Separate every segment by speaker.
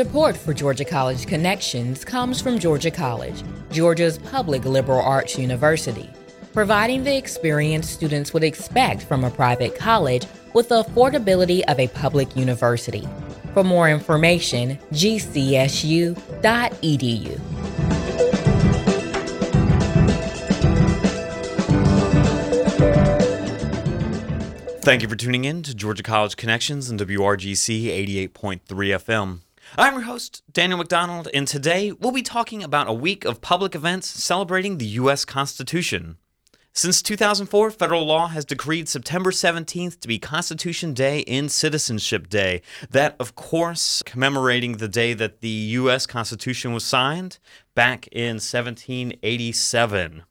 Speaker 1: Support for Georgia College Connections comes from Georgia College, Georgia's public liberal arts university, providing the experience students would expect from a private college with the affordability of a public university. For more information, gcsu.edu.
Speaker 2: Thank you for tuning in to Georgia College Connections and WRGC 88.3 FM. I'm your host, Daniel McDonald, and today we'll be talking about a week of public events celebrating the U.S. Constitution. Since 2004, federal law has decreed September 17th to be Constitution Day and Citizenship Day. That, of course, commemorating the day that the U.S. Constitution was signed back in 1787.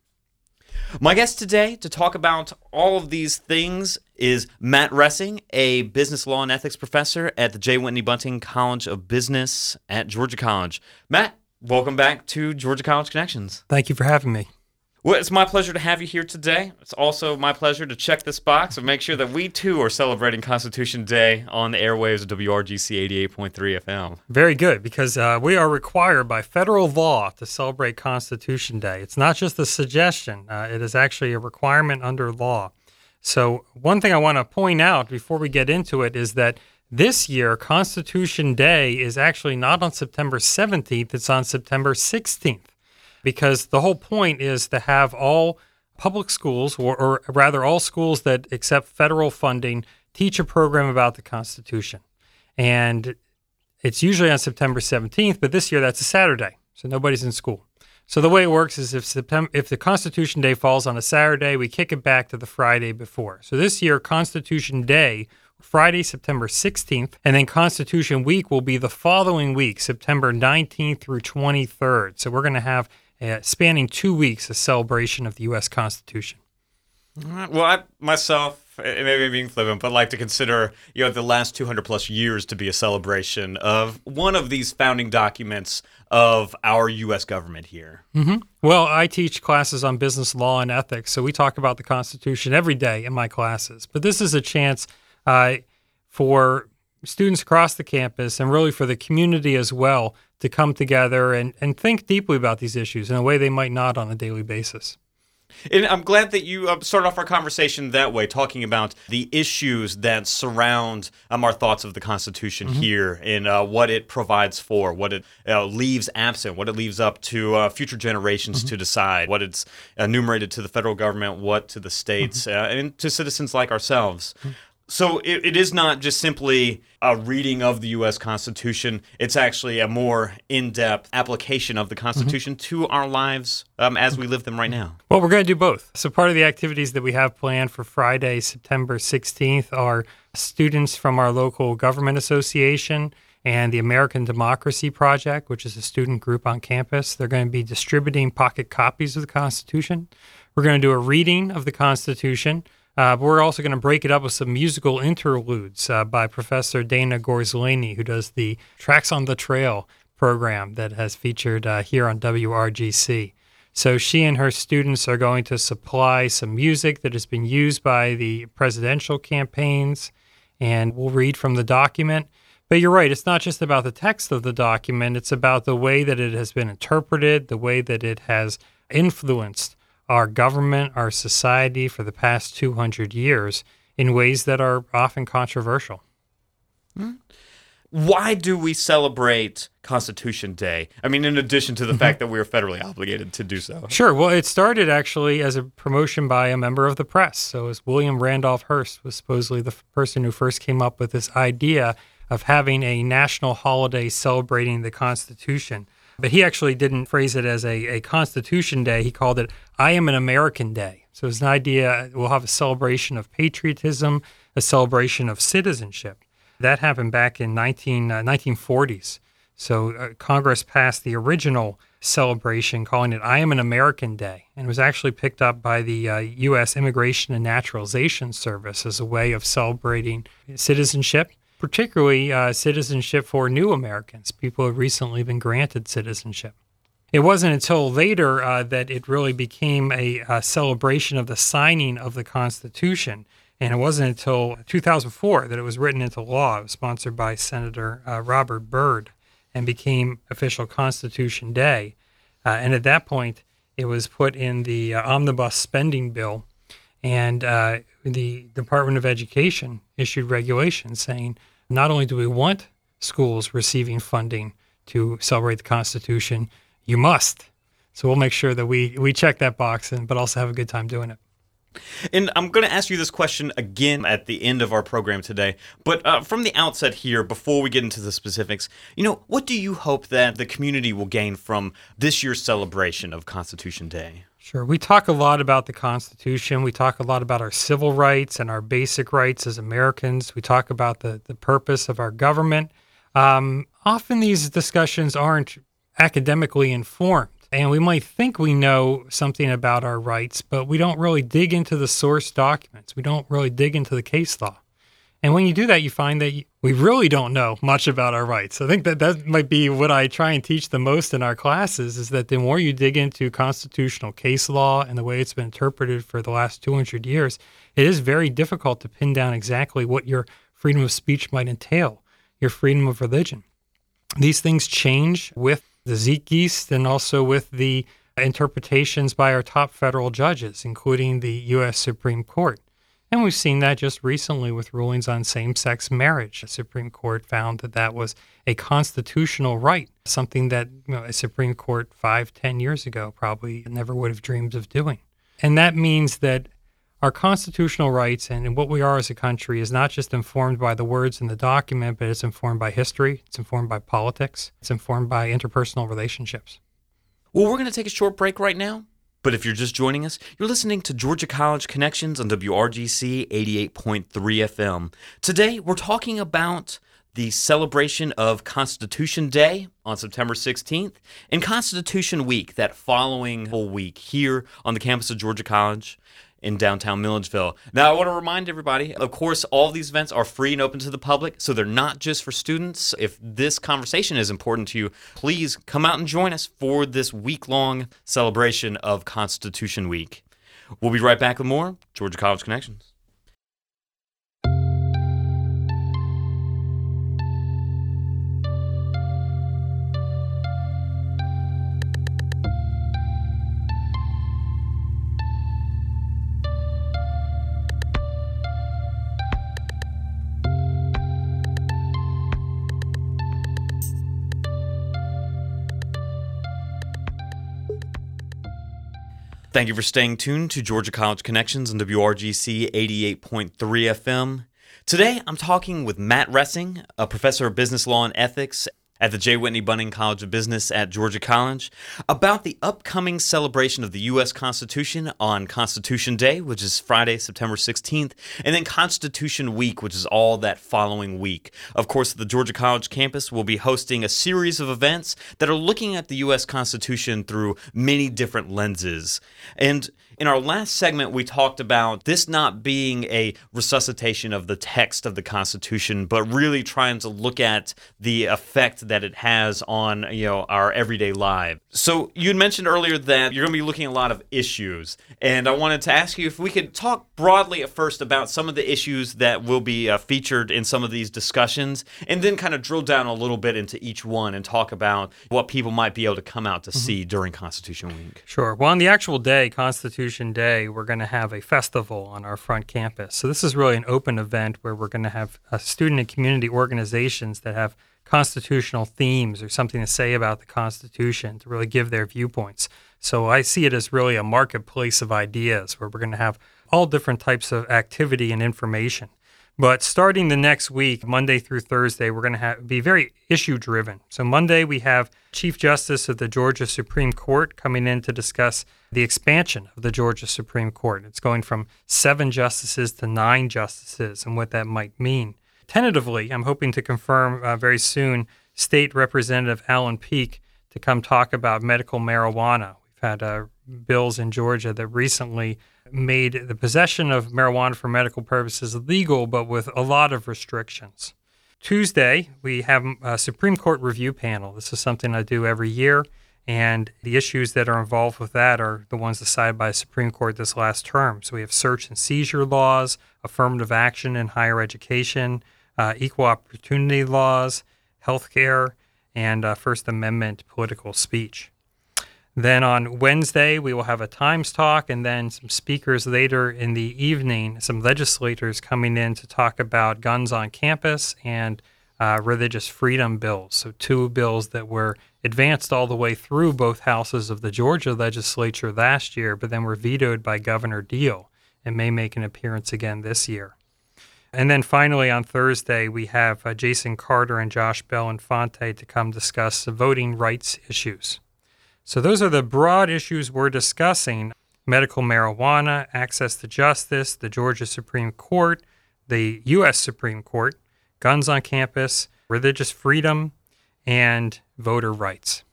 Speaker 2: My guest today to talk about all of these things is Matt Roessing, a business law and ethics professor at the J. Whitney Bunting College of Business at Georgia College. Matt, welcome back to Georgia College Connections.
Speaker 3: Thank you for having me.
Speaker 2: Well, it's my pleasure to have you here today. It's also my pleasure to check this box and make sure that we too are celebrating Constitution Day on the airwaves of WRGC 88.3 FM.
Speaker 3: Very good, because uh, we are required by federal law to celebrate Constitution Day. It's not just a suggestion, uh, it is actually a requirement under law. So, one thing I want to point out before we get into it is that this year, Constitution Day is actually not on September 17th, it's on September 16th because the whole point is to have all public schools, or, or, rather all schools that accept federal funding, teach a program about the Constitution. And it's usually on September 17th, but this year that's a Saturday, so nobody's in school. So the way it works is if September, if the Constitution Day falls on a Saturday, we kick it back to the Friday before. So this year, Constitution Day Friday, September 16th, and then Constitution Week will be the following week, September 19th through 23rd. So we're going to have uh, spanning two weeks, a celebration of the U.S. Constitution.
Speaker 2: Well, I myself, maybe being flippant, but like to consider you know the last 200 plus years to be a celebration of one of these founding documents of our U.S. government here.
Speaker 3: Mm-hmm. Well, I teach classes on business law and ethics, so we talk about the Constitution every day in my classes. But this is a chance uh, for students across the campus and really for the community as well to come together and, and think deeply about these issues in a way they might not on a daily basis.
Speaker 2: And I'm glad that you uh, started off our conversation that way, talking about the issues that surround um, our thoughts of the Constitution mm-hmm. here and uh, what it provides for, what it uh, leaves absent, what it leaves up to uh, future generations mm-hmm. to decide, what it's enumerated to the federal government, what to the states, mm-hmm. Uh, and to citizens like ourselves. So it, it is not just simply a reading of the U.S. Constitution. It's actually a more in-depth application of the. Constitution mm-hmm. to our lives um, as we live them right now.
Speaker 3: Well, we're going to do both. So part of the activities that we have planned for Friday, September 16th, are students from our local government association and the American Democracy Project, which is a student group on campus. They're going to be distributing pocket copies of the Constitution. We're going to do a reading of the Constitution. Uh, but we're also going to break it up with some musical interludes uh, by Professor Dana Gorzelany, who does the Tracks on the Trail program that has featured uh, here on WRGC. So she and her students are going to supply some music that has been used by the presidential campaigns, and we'll read from the document. But you're right, it's not just about the text of the document, it's about the way that it has been interpreted, the way that it has influenced our government, our society for the past 200 years in ways that are often controversial.
Speaker 2: Hmm. Why do we celebrate Constitution Day? I mean, in addition to the mm-hmm. fact that we are federally obligated to do so.
Speaker 3: Sure. Well, it started actually as a promotion by a member of the press. So, as William Randolph Hearst was supposedly the person who first came up with this idea of having a national holiday celebrating the Constitution. But he actually didn't phrase it as a, a Constitution Day. He called it I Am an American Day. So it's an idea we'll have a celebration of patriotism, a celebration of citizenship. That happened back in 19, uh, 1940s. So uh, Congress passed the original celebration calling it I Am an American Day. And was actually picked up by the uh, U.S. Immigration and Naturalization Service as a way of celebrating citizenship particularly uh, citizenship for new Americans, people who have recently been granted citizenship. It wasn't until later uh, that it really became a, a, celebration of the signing of the Constitution. And it wasn't until 2004 that it was written into law. It was sponsored by Senator uh, Robert Byrd. and became official Constitution Day. Uh, and at that point, it was put in the uh, omnibus spending bill, and uh, the Department of Education issued regulations saying not only do we want schools receiving funding to celebrate the Constitution, you must. So we'll make sure that we we check that box, and but also have a good time doing it.
Speaker 2: And I'm going to ask you this question again at the end of our program today. But uh, from the outset here, before we get into the specifics, you know, what do you hope that the community will gain from this year's celebration of Constitution Day?
Speaker 3: Sure. We talk a lot about the Constitution. We talk a lot about our civil rights and our basic rights as Americans. We talk about the, the purpose of our government. Um, often these discussions aren't academically informed. And we might think we know something about our rights, but we don't really dig into the source documents. We don't really dig into the case law. And when you do that, you find that we really don't know much about our rights. I think that that might be what I try and teach the most in our classes is that the more you dig into constitutional case law and the way it's been interpreted for the last 200 years, it is very difficult to pin down exactly what your freedom of speech might entail, your freedom of religion. These things change with the Zeitgeist and also with the interpretations by our top federal judges, including the U.S. Supreme Court. And we've seen that just recently with rulings on same sex marriage. The Supreme Court found that that was a constitutional right, something that you know, a Supreme Court five, ten years ago probably never would have dreamed of doing. And that means that our constitutional rights and, what we are as a country is not just informed by the words in the document, but it's informed by history, it's informed by politics, it's informed by interpersonal relationships.
Speaker 2: Well, we're going to take a short break right now. But if you're just joining us, you're listening to Georgia College Connections on WRGC 88.3 FM. Today, we're talking about the celebration of Constitution Day on September 16th and Constitution Week that following whole week here on the campus of Georgia College in downtown Milledgeville. Now, I want to remind everybody, of course, all these events are free and open to the public, so they're not just for students. If this conversation is important to you, please come out and join us for this week long celebration of Constitution Week. We'll be right back with more Georgia College Connections. Thank you for staying tuned to Georgia College Connections on WRGC 88.3 FM. Today, I'm talking with Matt Roessing, a professor of business law and ethics at the J. Whitney Bunting College of Business at Georgia College about the upcoming celebration of the U.S. Constitution on Constitution Day, which is Friday, September 16th, and then Constitution Week, which is all that following week. Of course, the Georgia College campus will be hosting a series of events that are looking at the U.S. Constitution through many different lenses. And in our last segment, we talked about this not being a resuscitation of the text of the Constitution, but really trying to look at the effect that it has on you know our everyday lives. So you had mentioned earlier that you're going to be looking at a lot of issues, and I wanted to ask you if we could talk broadly at first about some of the issues that will be uh, featured in some of these discussions, and then kind of drill down a little bit into each one and talk about what people might be able to come out to mm-hmm. see during Constitution Week.
Speaker 3: Sure. Well, on the actual day, Constitution Day, we're going to have a festival on our front campus. So this is really an open event where we're going to have uh, student and community organizations that have constitutional themes or something to say about the Constitution to really give their viewpoints. So I see it as really a marketplace of ideas where we're going to have all different types of activity and information. But starting the next week, Monday through Thursday, we're going to have, be very issue driven. So Monday we have Chief Justice of the Georgia Supreme Court coming in to discuss the expansion of the Georgia Supreme Court. It's going from seven justices to nine justices and what that might mean tentatively, I'm hoping to confirm uh, very soon State Representative Allen Peake to come talk about medical marijuana. We've had uh, bills in Georgia that recently made the possession of marijuana for medical purposes legal, but with a lot of restrictions. Tuesday, we have a Supreme Court review panel. This is something I do every year, and the issues that are involved with that are the ones decided by the Supreme Court this last term. So we have search and seizure laws, affirmative action in higher education, uh, equal opportunity laws, healthcare, and uh, First Amendment political speech. Then on Wednesday, we will have a Times talk and then some speakers later in the evening, some legislators coming in to talk about guns on campus and uh, religious freedom bills. So, two bills that were advanced all the way through both houses of the Georgia legislature last year, but then were vetoed by Governor Deal and may make an appearance again this year. And then finally on Thursday, we have uh, Jason Carter and Josh Belinfante to come discuss the voting rights issues. So, those are the broad issues we're discussing medical marijuana, access to justice, the Georgia Supreme Court, the U.S. Supreme Court, guns on campus, religious freedom, and voter rights.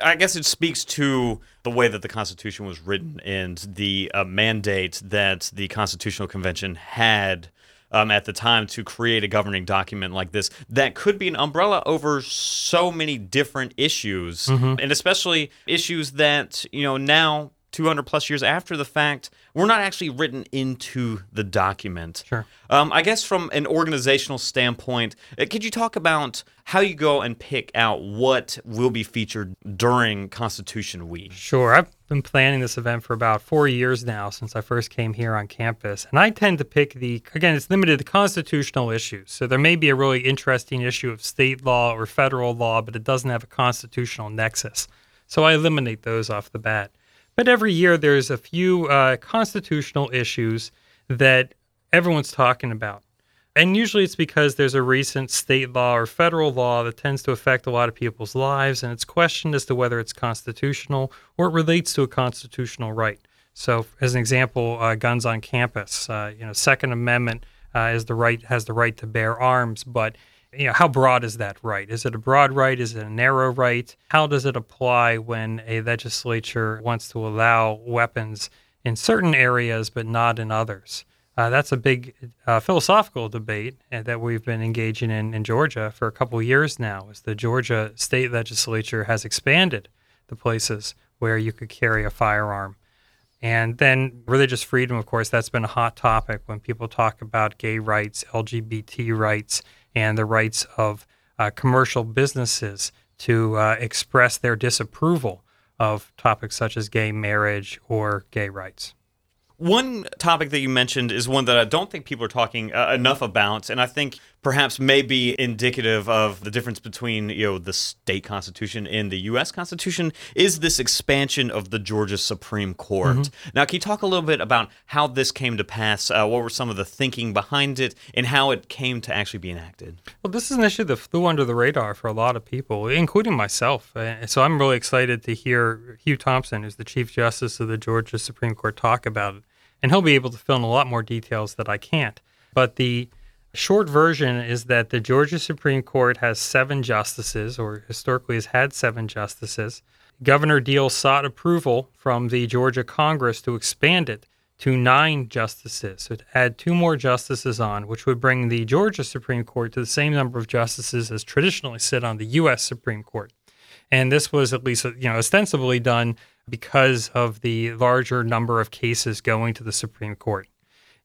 Speaker 2: I guess it speaks to the way that the Constitution was written and the uh, mandate that the Constitutional Convention had um, at the time to create a governing document like this that could be an umbrella over so many different issues, mm-hmm. and especially issues that you know now 200 plus years after the fact, we're not actually written into the document.
Speaker 3: Sure.
Speaker 2: Um, I guess from an organizational standpoint, uh, could you talk about how you go and pick out what will be featured during Constitution Week?
Speaker 3: Sure. I've been planning this event for about four years now since I first came here on campus. And I tend to pick the, again, it's limited to constitutional issues. So there may be a really interesting issue of state law or federal law, but it doesn't have a constitutional nexus. So I eliminate those off the bat. But every year there's a few uh, constitutional issues that everyone's talking about. And usually it's because there's a recent state law or federal law that tends to affect a lot of people's lives, and it's questioned as to whether it's constitutional or it relates to a constitutional right. So, as an example, uh, guns on campus. Uh, you know, Second Amendment uh, is the right has the right to bear arms, but you know, how broad is that right? Is it a broad right? Is it a narrow right? How does it apply when a legislature wants to allow weapons in certain areas but not in others? Uh, that's a big uh, philosophical debate uh, that we've been engaging in in Georgia for a couple years now. As the Georgia state legislature has expanded the places where you could carry a firearm. And then religious freedom, of course, that's been a hot topic when people talk about gay rights, LGBT rights, and the rights of uh, commercial businesses to uh, express their disapproval of topics such as gay marriage or gay rights.
Speaker 2: One topic that you mentioned is one that I don't think people are talking uh, enough about, and I think perhaps may be indicative of the difference between you know the state constitution and the U.S. Constitution is this expansion of the Georgia Supreme Court. Mm-hmm. Now, can you talk a little bit about how this came to pass? Uh, what were some of the thinking behind it, and how it came to actually be enacted?
Speaker 3: Well, this is an issue that flew under the radar for a lot of people, including myself. Uh, so I'm really excited to hear Hugh Thompson, who's the Chief Justice of the Georgia Supreme Court, talk about it and he'll be able to fill in a lot more details that I can't. But the short version is that the Georgia Supreme Court has seven justices, or historically has had seven justices. Governor Deal sought approval from the Georgia Congress to expand it to nine justices, so to add two more justices on, which would bring the Georgia Supreme Court to the same number of justices as traditionally sit on the U.S. Supreme Court. And this was at least, you know, ostensibly done because of the larger number of cases going to the Supreme Court.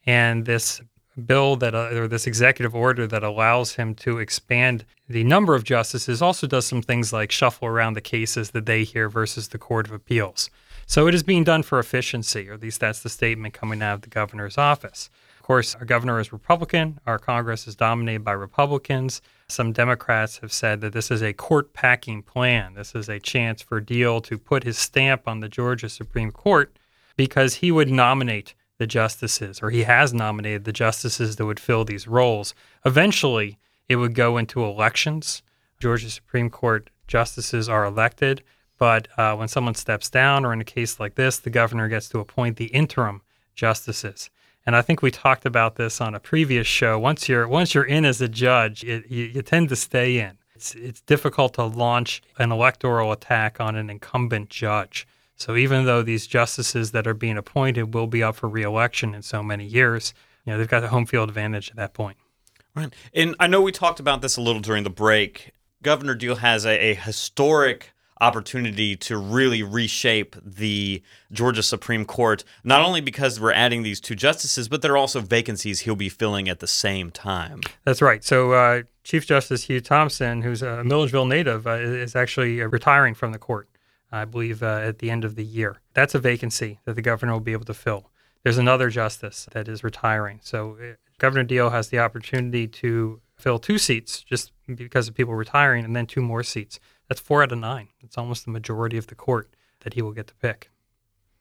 Speaker 3: And this bill that, uh, or this executive order that allows him to expand the number of justices also does some things like shuffle around the cases that they hear versus the Court of Appeals. So it is being done for efficiency, or at least that's the statement coming out of the governor's office. Of course, our governor is Republican, our Congress is dominated by Republicans. Some Democrats have said that this is a court packing plan. This is a chance for Deal to put his stamp on the Georgia Supreme Court because he would nominate the justices, or he has nominated the justices that would fill these roles. Eventually, it would go into elections. Georgia Supreme Court justices are elected, but uh, when someone steps down, or in a case like this, the governor gets to appoint the interim justices. And I think we talked about this on a previous show. Once you're once you're in as a judge, it, you, you tend to stay in. It's it's difficult to launch an electoral attack on an incumbent judge. So even though these justices that are being appointed will be up for reelection in so many years, you know they've got the home field advantage at that point.
Speaker 2: Right. And I know we talked about this a little during the break. Governor Deal has a, a historic opportunity to really reshape the Georgia Supreme Court, not only because we're adding these two justices, but there are also vacancies he'll be filling at the same time.
Speaker 3: That's right. So, uh, Chief Justice Hugh Thompson, who's a Milledgeville native, uh, is actually retiring from the court, I believe, uh, at the end of the year. That's a vacancy that the governor will be able to fill. There's another justice that is retiring. So uh, Governor Deal has the opportunity to fill two seats just because of people retiring and then two more seats. That's four out of nine. It's almost the majority of the court that he will get to pick.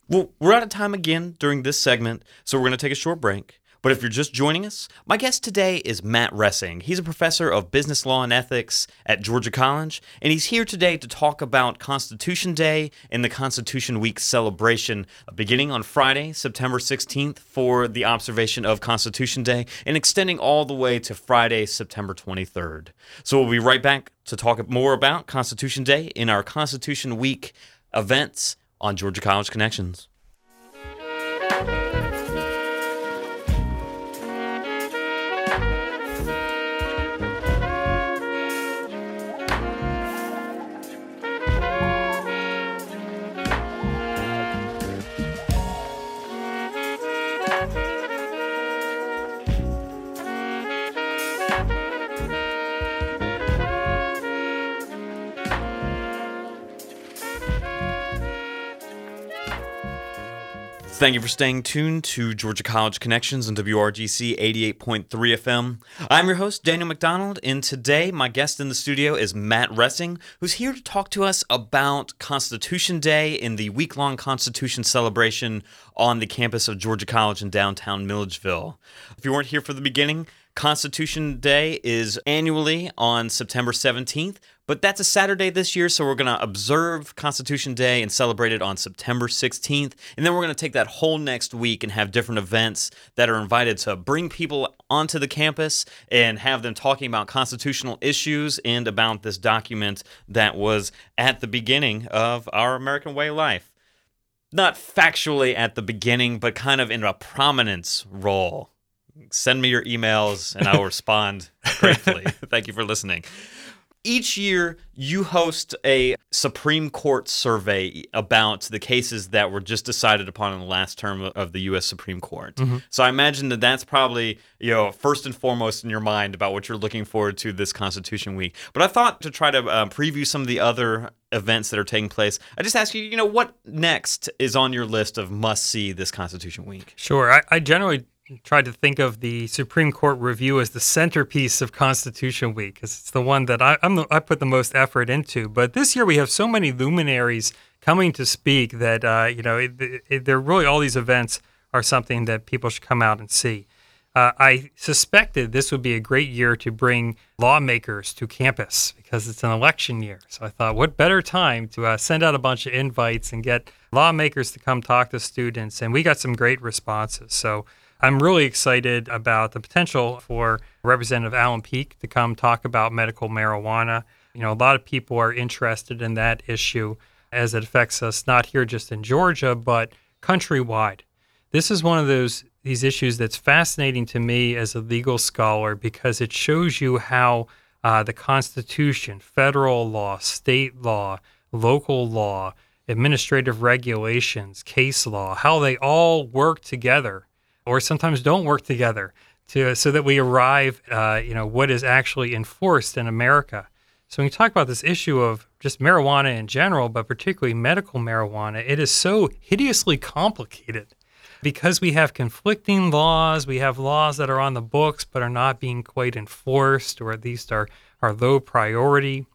Speaker 2: Well, we're out of time again during this segment, so we're going to take a short break. But if you're just joining us, my guest today is Matt Roessing. He's a professor of business law and ethics at Georgia College, and he's here today to talk about Constitution Day and the Constitution Week celebration beginning on Friday, September 16th, for the observation of Constitution Day and extending all the way to Friday, September 23rd. So we'll be right back to talk more about Constitution Day in our Constitution Week events on Georgia College Connections. Thank you for staying tuned to Georgia College Connections on WRGC 88.3 FM. I'm your host, Daniel McDonald, and today my guest in the studio is Matt Roessing, who's here to talk to us about Constitution Day in the week long Constitution celebration on the campus of Georgia College in downtown Milledgeville. If you weren't here for the beginning, Constitution Day is annually on September 17th, but that's a Saturday this year, so we're going to observe Constitution Day and celebrate it on September 16th. And then we're going to take that whole next week and have different events that are invited to bring people onto the campus and have them talking about constitutional issues and about this document that was at the beginning of our American way of life. Not factually at the beginning, but kind of in a prominence role send me your emails and I will respond gratefully. Thank you for listening. Each year, you host a Supreme Court survey about the cases that were just decided upon in the last term of the U.S. Supreme Court. Mm-hmm. So I imagine that that's probably you know first and foremost in your mind about what you're looking forward to this Constitution Week. But I thought to try to uh, preview some of the other events that are taking place, I just ask you, you know, what next is on your list of must see this Constitution Week?
Speaker 3: Sure, I, I generally tried to think of the Supreme Court review as the centerpiece of Constitution Week because it's the one that I, the, i put the most effort into. But this year we have so many luminaries coming to speak that uh, you know it, it, they're really all these events are something that people should come out and see. Uh, I suspected this would be a great year to bring lawmakers to campus because it's an election year. So I thought, what better time to uh, send out a bunch of invites and get lawmakers to come talk to students? And we got some great responses. So I'm really excited about the potential for Representative Allen Peake to come talk about medical marijuana. You know, a lot of people are interested in that issue as it affects us not here just in Georgia, but countrywide. This is one of those these issues that's fascinating to me as a legal scholar because it shows you how uh, the Constitution, federal law, state law, local law, administrative regulations, case law, how they all work together or sometimes don't work together to so that we arrive, uh, you know, what is actually enforced in America. So when you talk about this issue of just marijuana in general, but particularly medical marijuana, it is so hideously complicated because we have conflicting laws. We have laws that are on the books but are not being quite enforced, or at least are are low priority.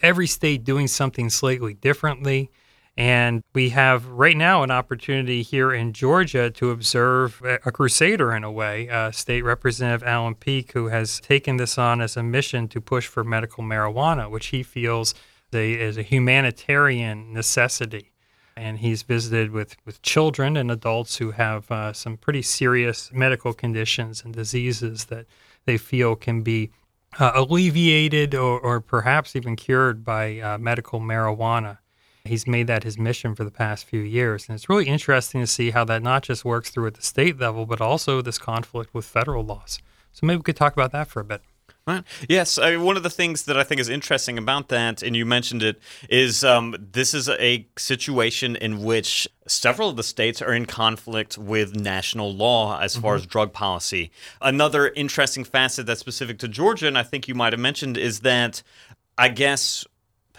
Speaker 3: Every state doing something slightly differently. And we have right now an opportunity here in Georgia to observe a crusader in a way, uh, State Representative Allen Peake, who has taken this on as a mission to push for medical marijuana, which he feels is a humanitarian necessity. And he's visited with, with children and adults who have uh, some pretty serious medical conditions and diseases that they feel can be uh, alleviated or, or perhaps even cured by uh, medical marijuana. He's made that his mission for the past few years. And it's really interesting to see how that not just works through at the state level, but also this conflict with federal laws. So maybe we could talk about that for a bit.
Speaker 2: Right. Yes. I mean, one of the things that I think is interesting about that, and you mentioned it, is um, this is a situation in which several of the states are in conflict with national law as far mm-hmm. as drug policy. Another interesting facet that's specific to Georgia, and I think you might have mentioned, is that I guess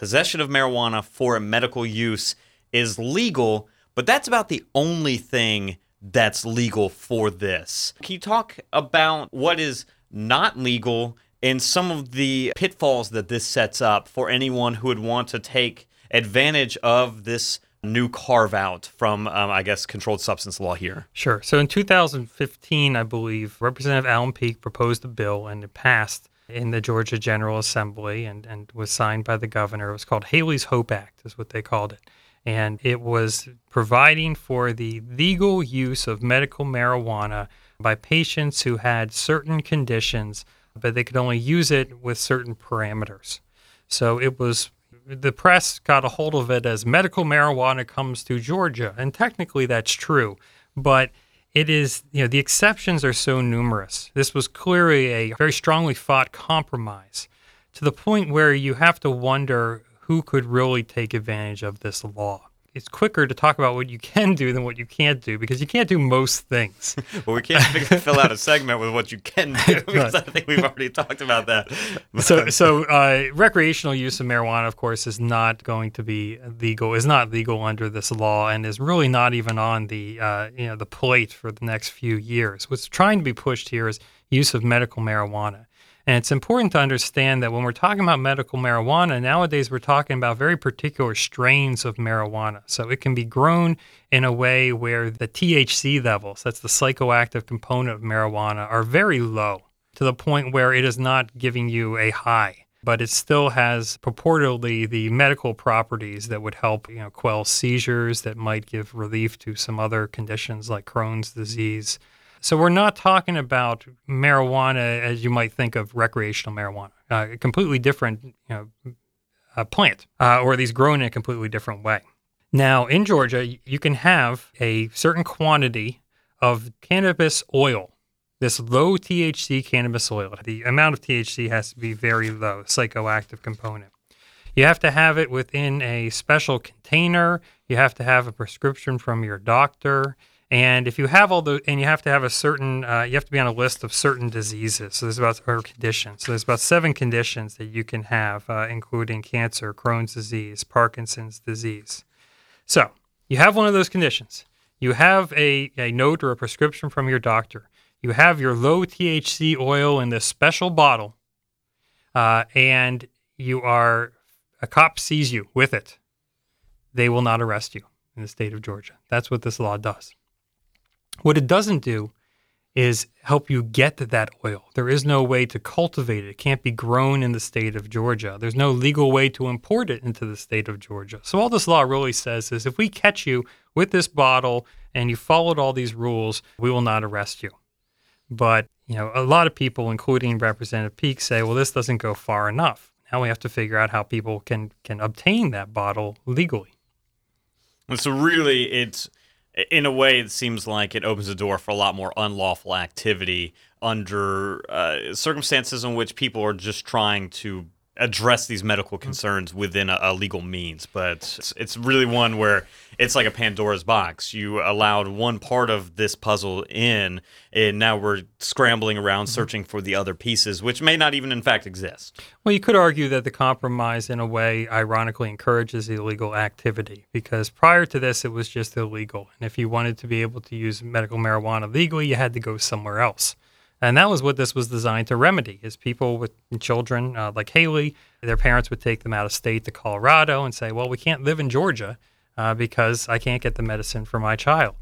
Speaker 2: possession of marijuana for medical use is legal, but that's about the only thing that's legal for this. Can you talk about what is not legal and some of the pitfalls that this sets up for anyone who would want to take advantage of this new carve out from, um, I guess, controlled substance law here?
Speaker 3: Sure. So in 2015, I believe, Representative Allen Peake proposed a bill and it passed in the Georgia General Assembly and, and was signed by the governor. It was called Haleigh's Hope Act, is what they called it. And it was providing for the legal use of medical marijuana by patients who had certain conditions but they could only use it with certain parameters. So it was the press got a hold of it as medical marijuana comes to Georgia, and technically that's true, but it is you know the exceptions are so numerous. This was clearly a very strongly fought compromise to the point where you have to wonder who could really take advantage of this law it's quicker to talk about what you can do than what you can't do because you can't do most things.
Speaker 2: well, we can't fill out a segment with what you can do because. I think we've already talked about that.
Speaker 3: so, so uh, recreational use of marijuana, of course, is not going to be legal. Is not legal under this law, and is really not even on the uh, you know the plate for the next few years. What's trying to be pushed here is use of medical marijuana. And it's important to understand that when we're talking about medical marijuana, nowadays we're talking about very particular strains of marijuana. So it can be grown in a way where the THC levels, that's the psychoactive component of marijuana, are very low to the point where it is not giving you a high. But it still has purportedly the medical properties that would help, you know, quell seizures, that might give relief to some other conditions like Crohn's disease, so we're not talking about marijuana as you might think of recreational marijuana, uh, a completely different you know, uh, plant, uh, or least grown in a completely different way. Now, in Georgia, you can have a certain quantity of cannabis oil, this low THC cannabis oil. The amount of THC has to be very low, psychoactive component. You have to have it within a special container. You have to have a prescription from your doctor. And if you have all the, and you have to have a certain, uh, you have to be on a list of certain diseases. So there's about, or conditions. So there's about seven conditions that you can have, uh, including cancer, Crohn's disease, Parkinson's disease. So you have one of those conditions. You have a, a note or a prescription from your doctor. You have your low THC oil in this special bottle, uh, and you are, a cop sees you with it. They will not arrest you in the state of Georgia. That's what this law does. What it doesn't do is help you get that oil. There is no way to cultivate it. It can't be grown in the state of Georgia. There's no legal way to import it into the state of Georgia. So all this law really says is if we catch you with this bottle and you followed all these rules, we will not arrest you. But, you know, a lot of people including Representative Peake say, well this doesn't go far enough. Now we have to figure out how people can can obtain that bottle legally.
Speaker 2: And So really it's in a way, it seems like it opens the door for a lot more unlawful activity under uh, circumstances in which people are just trying to address these medical concerns within a, a legal means. But it's, it's, really one where it's like a Pandora's box. You allowed one part of this puzzle in, and now we're scrambling around mm-hmm. searching for the other pieces, which may not even, in fact, exist.
Speaker 3: Well, you could argue that the compromise, in a way, ironically encourages illegal activity because prior to this, it was just illegal. And if you wanted to be able to use medical marijuana legally, you had to go somewhere else. And that was what this was designed to remedy is people with children uh, like Haleigh, their parents would take them out of state to Colorado and say, well, we can't live in Georgia uh, because I can't get the medicine for my child.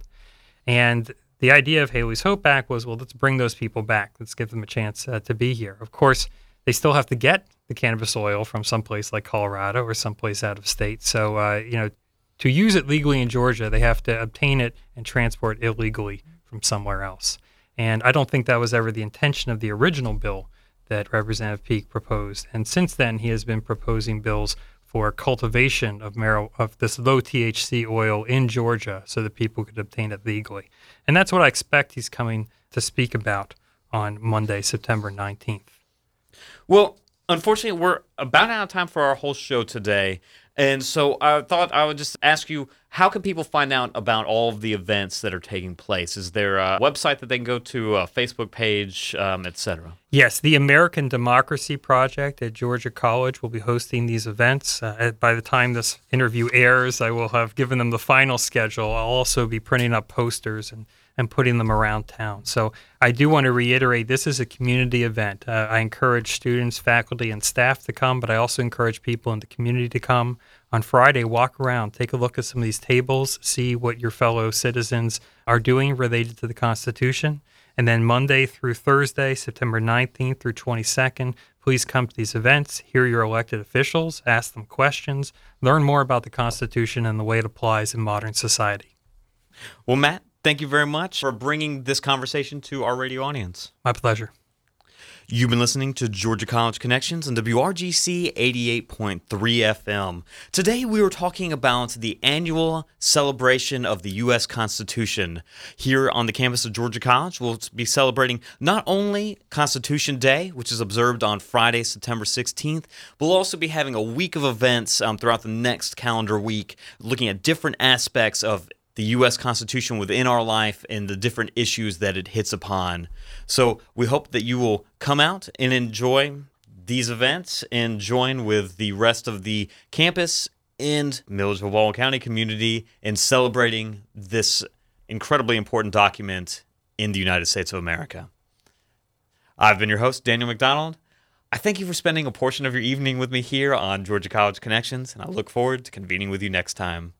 Speaker 3: And the idea of Haleigh's Hope Act was, well, let's bring those people back. Let's give them a chance uh, to be here. Of course, they still have to get the cannabis oil from someplace like Colorado or someplace out of state. So, uh, you know, to use it legally in Georgia, they have to obtain it and transport illegally from somewhere else. And I don't think that was ever the intention of the original bill that Representative Peake proposed. And since then, he has been proposing bills for cultivation of mar- of this low THC oil in Georgia so that people could obtain it legally. And that's what I expect he's coming to speak about on Monday, September 19th.
Speaker 2: Well, unfortunately, we're about out of time for our whole show today. And so I thought I would just ask you how can people find out about all of the events that are taking place? Is there a website that they can go to, a Facebook page, um, etc.?
Speaker 3: Yes, the American Democracy Project at Georgia College will be hosting these events. Uh, by the time this interview airs, I will have given them the final schedule. I'll also be printing up posters and and putting them around town. So I do want to reiterate this is a community event. Uh, I encourage students, faculty, and staff to come, but I also encourage people in the community to come. On Friday, walk around, take a look at some of these tables, see what your fellow citizens are doing related to the Constitution. And then Monday through Thursday, September 19th through 22nd, please come to these events, hear your elected officials, ask them questions, learn more about the Constitution and the way it applies in modern society.
Speaker 2: Well, Matt, Thank you very much for bringing this conversation to our radio audience.
Speaker 3: My pleasure.
Speaker 2: You've been listening to Georgia College Connections on WRGC 88.3 FM. Today we were talking about the annual celebration of the U.S. Constitution. Here on the campus of Georgia College, we'll be celebrating not only Constitution Day, which is observed on Friday, September 16th, but we'll also be having a week of events um, throughout the next calendar week, looking at different aspects of the U.S. Constitution within our life and the different issues that it hits upon. So we hope that you will come out and enjoy these events and join with the rest of the campus and Milledgeville Baldwin County community in celebrating this incredibly important document in the United States of America. I've been your host, Daniel McDonald. I thank you for spending a portion of your evening with me here on Georgia College Connections, and I look forward to convening with you next time.